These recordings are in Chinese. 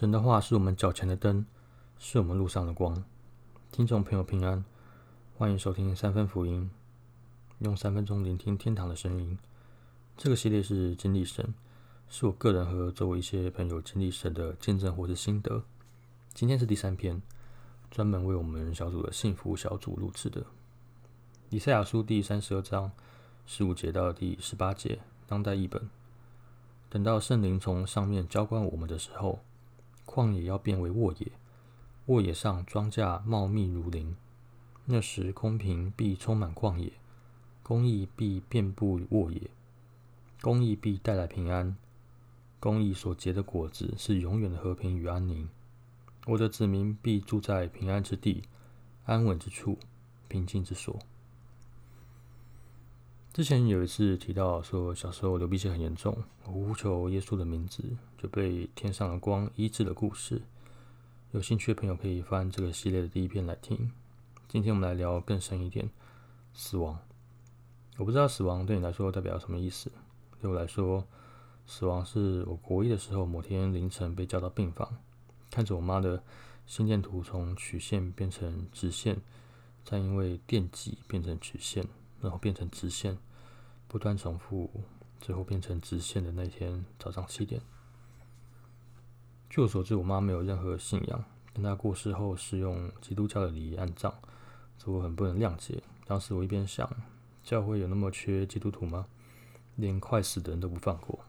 神的话是我们脚前的灯，是我们路上的光。听众朋友平安，欢迎收听三分福音，用三分钟聆听天堂的声音。这个系列是经历神，是我个人和周围一些朋友经历神的见证或是心得。今天是第三篇，专门为我们小组的幸福小组录制的。以赛亚书第三十二章十五节到第十八节，当代译本。等到圣灵从上面浇灌我们的时候。旷野要变为沃野，沃野上庄稼茂密如林。那时公平必充满旷野，公义必遍布沃野。公义必带来平安，公义所结的果子是永远的和平与安宁。我的子民必住在平安之地、安稳之处、平静之所。之前有一次提到说，小时候流鼻血很严重，我呼求耶稣的名字，就被天上的光医治的故事。有兴趣的朋友可以翻这个系列的第一篇来听。今天我们来聊更深一点，死亡。我不知道死亡对你来说代表什么意思。对我来说，死亡是我国一的时候某天凌晨被叫到病房，看着我妈的心电图从曲线变成直线，再因为电极变成曲线。然后变成直线，不断重复，最后变成直线的那天早上七点。据我所知，我妈没有任何信仰，但她过世后是用基督教的礼仪安葬，这我很不能谅解。当时我一边想，教会有那么缺基督徒吗？连快死的人都不放过。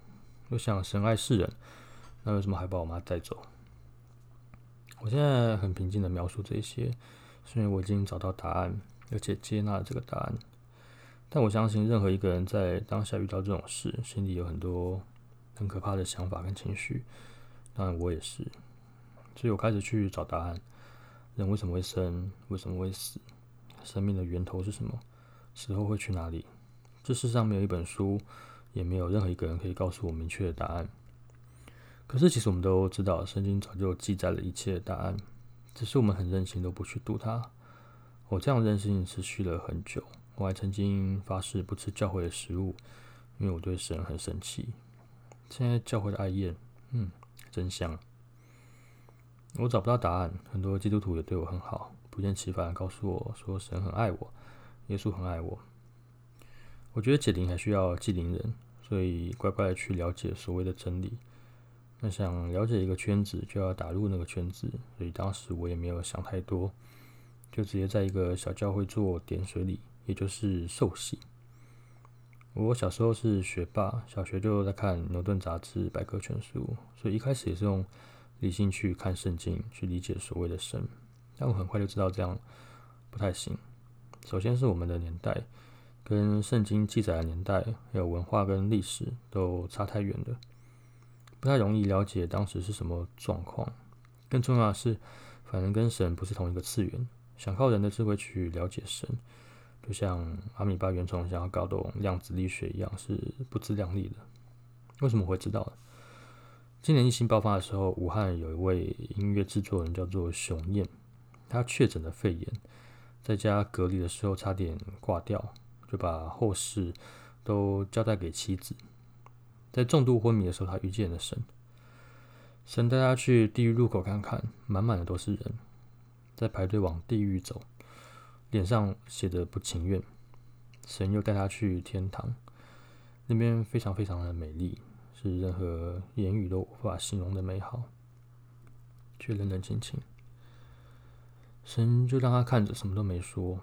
又想神爱世人，那为什么还把我妈带走？我现在很平静的描述这些，是因为我已经找到答案，而且接纳了这个答案。但我相信，任何一个人在当下遇到这种事，心里有很多很可怕的想法跟情绪。当然，我也是。所以我开始去找答案：人为什么会生？为什么会死？生命的源头是什么？死后会去哪里？这世上没有一本书，也没有任何一个人可以告诉我明确的答案。可是，其实我们都知道，圣经早就记载了一切的答案，只是我们很任性，都不去读它。我这样任性持续了很久。我还曾经发誓不吃教会的食物，因为我对神很生气。现在教会的爱宴，嗯，真香。我找不到答案，很多基督徒也对我很好，不厌其烦告诉我说神很爱我，耶稣很爱我。我觉得解铃还需要系铃人，所以乖乖的去了解所谓的真理。那想了解一个圈子，就要打入那个圈子，所以当时我也没有想太多，就直接在一个小教会做点水礼。也就是受洗。我小时候是学霸，小学就在看牛顿杂志、百科全书，所以一开始也是用理性去看圣经，去理解所谓的神。但我很快就知道这样不太行。首先是我们的年代，跟圣经记载的年代，还有文化跟历史都差太远了，不太容易了解当时是什么状况。更重要的是，反正跟神不是同一个次元，想靠人的智慧去了解神。就像阿米巴原虫想要搞懂量子力学一样，是不自量力的。为什么会知道？今年疫情爆发的时候，武汉有一位音乐制作人叫做熊燕，他确诊了肺炎，在家隔离的时候差点挂掉，就把后事都交代给妻子。在重度昏迷的时候，他遇见了神，神带他去地狱入口看看，满满的都是人，在排队往地狱走。脸上写着不情愿，神又带他去天堂，那边非常非常的美丽，是任何言语都无法形容的美好，却冷冷清清。神就让他看着，什么都没说。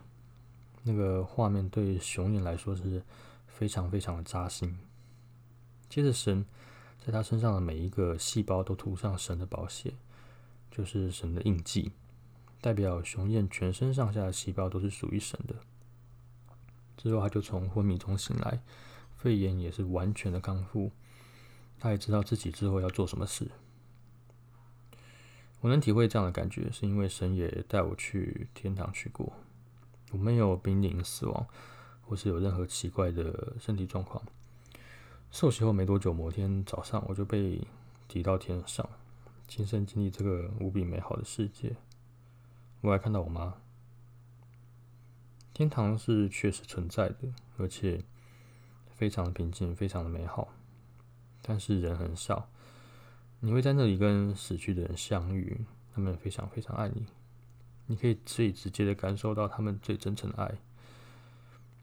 那个画面对熊眼来说是非常非常的扎心。接着，神在他身上的每一个细胞都涂上神的宝血，就是神的印记。代表熊燕全身上下的细胞都是属于神的。之后，他就从昏迷中醒来，肺炎也是完全的康复。他也知道自己之后要做什么事。我能体会这样的感觉，是因为神也带我去天堂去过。我没有濒临死亡，或是有任何奇怪的身体状况。受洗后没多久，某天早上我就被提到天上，亲身经历这个无比美好的世界。我还看到我妈。天堂是确实存在的，而且非常的平静，非常的美好。但是人很少，你会在那里跟死去的人相遇，他们非常非常爱你，你可以最直接的感受到他们最真诚的爱，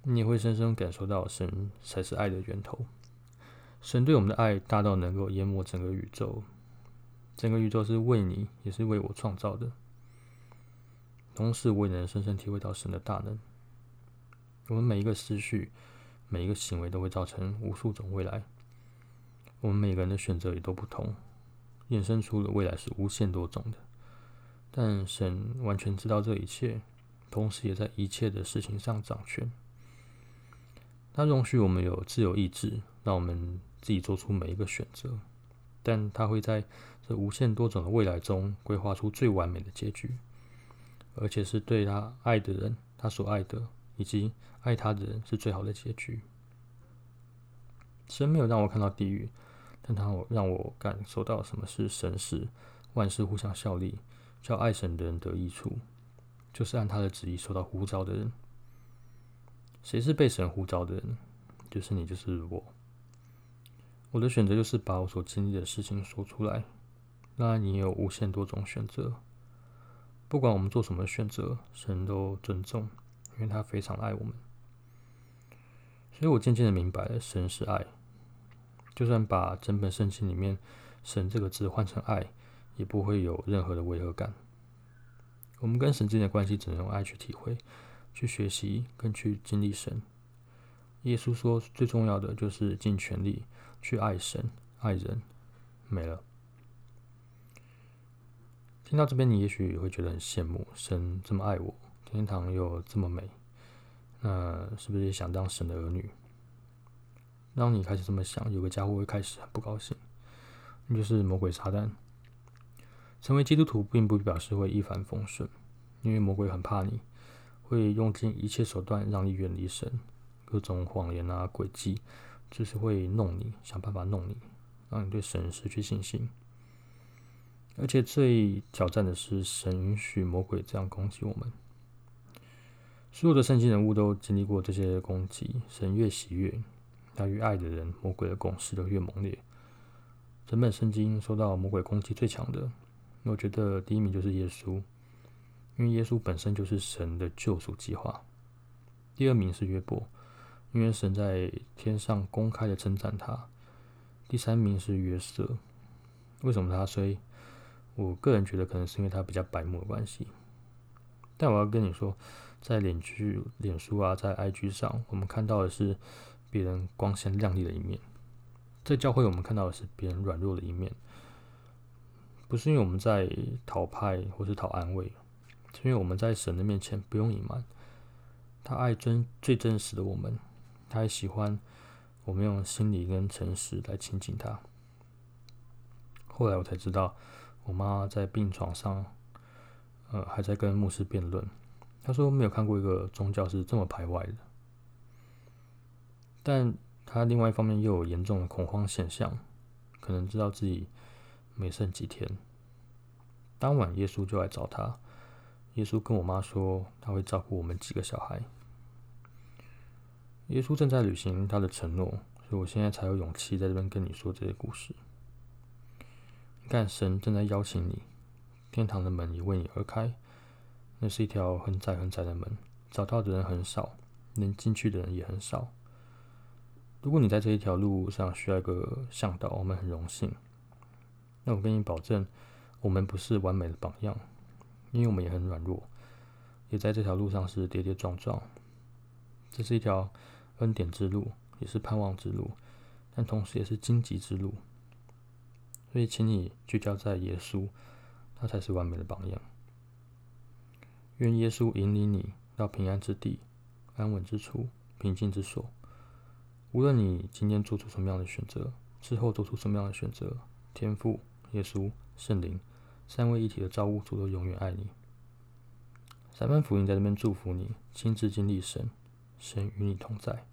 你也会深深感受到神才是爱的源头。神对我们的爱大到能够淹没整个宇宙，整个宇宙是为你，也是为我创造的。同时，我也能深深体会到神的大能。我们每一个思绪、每一个行为，都会造成无数种未来。我们每个人的选择也都不同，衍生出的未来是无限多种的。但神完全知道这一切，同时也在一切的事情上掌权。他容许我们有自由意志，让我们。自己做出每一个选择，但他会在这无限多种的未来中规划出最完美的结局，而且是对他爱的人，他所爱的以及爱他的人是最好的结局。神没有让我看到地狱，但他我让我感受到什么是神使万事互相效力，叫爱神的人得益处，就是按他的旨意受到呼召的人。谁是被神呼召的人？就是你，就是我。我的选择就是把我所经历的事情说出来。那你有无限多种选择，不管我们做什么选择，神都尊重，因为他非常爱我们。所以我渐渐的明白了，神是爱。就算把整本圣经里面“神”这个字换成“爱”，也不会有任何的违和感。我们跟神之间的关系，只能用爱去体会、去学习、跟去经历神。耶稣说，最重要的就是尽全力。去爱神、爱人，没了。听到这边，你也许会觉得很羡慕，神这么爱我，天堂又这么美，那是不是也想当神的儿女？当你开始这么想，有个家伙会开始很不高兴，那就是魔鬼撒旦。成为基督徒并不表示会一帆风顺，因为魔鬼很怕你，会用尽一切手段让你远离神，各种谎言啊、诡计。就是会弄你，想办法弄你，让你对神失去信心。而且最挑战的是，神允许魔鬼这样攻击我们。所有的圣经人物都经历过这些攻击，神越喜悦，他与爱的人，魔鬼的攻势就越猛烈。整本圣经受到魔鬼攻击最强的，我觉得第一名就是耶稣，因为耶稣本身就是神的救赎计划。第二名是约伯。因为神在天上公开的称赞他。第三名是约瑟，为什么他衰？我个人觉得可能是因为他比较白目的关系。但我要跟你说，在脸剧、脸书啊，在 IG 上，我们看到的是别人光鲜亮丽的一面；在教会，我们看到的是别人软弱的一面。不是因为我们在讨派或是讨安慰，是因为我们在神的面前不用隐瞒，他爱真最真实的我们。他也喜欢我们用心理跟诚实来亲近他。后来我才知道，我妈在病床上，呃，还在跟牧师辩论。他说没有看过一个宗教是这么排外的。但他另外一方面又有严重的恐慌现象，可能知道自己没剩几天。当晚耶稣就来找他，耶稣跟我妈说他会照顾我们几个小孩。耶稣正在履行他的承诺，所以我现在才有勇气在这边跟你说这些故事。你看，神正在邀请你，天堂的门也为你而开。那是一条很窄很窄的门，找到的人很少，能进去的人也很少。如果你在这一条路上需要一个向导，我们很荣幸。那我跟你保证，我们不是完美的榜样，因为我们也很软弱，也在这条路上是跌跌撞撞。这是一条。恩典之路也是盼望之路，但同时也是荆棘之路。所以，请你聚焦在耶稣，他才是完美的榜样。愿耶稣引领你到平安之地、安稳之处、平静之所。无论你今天做出什么样的选择，之后做出什么样的选择，天父、耶稣、圣灵三位一体的造物主都永远爱你。三番福音在这边祝福你，亲自经历神。神与你同在。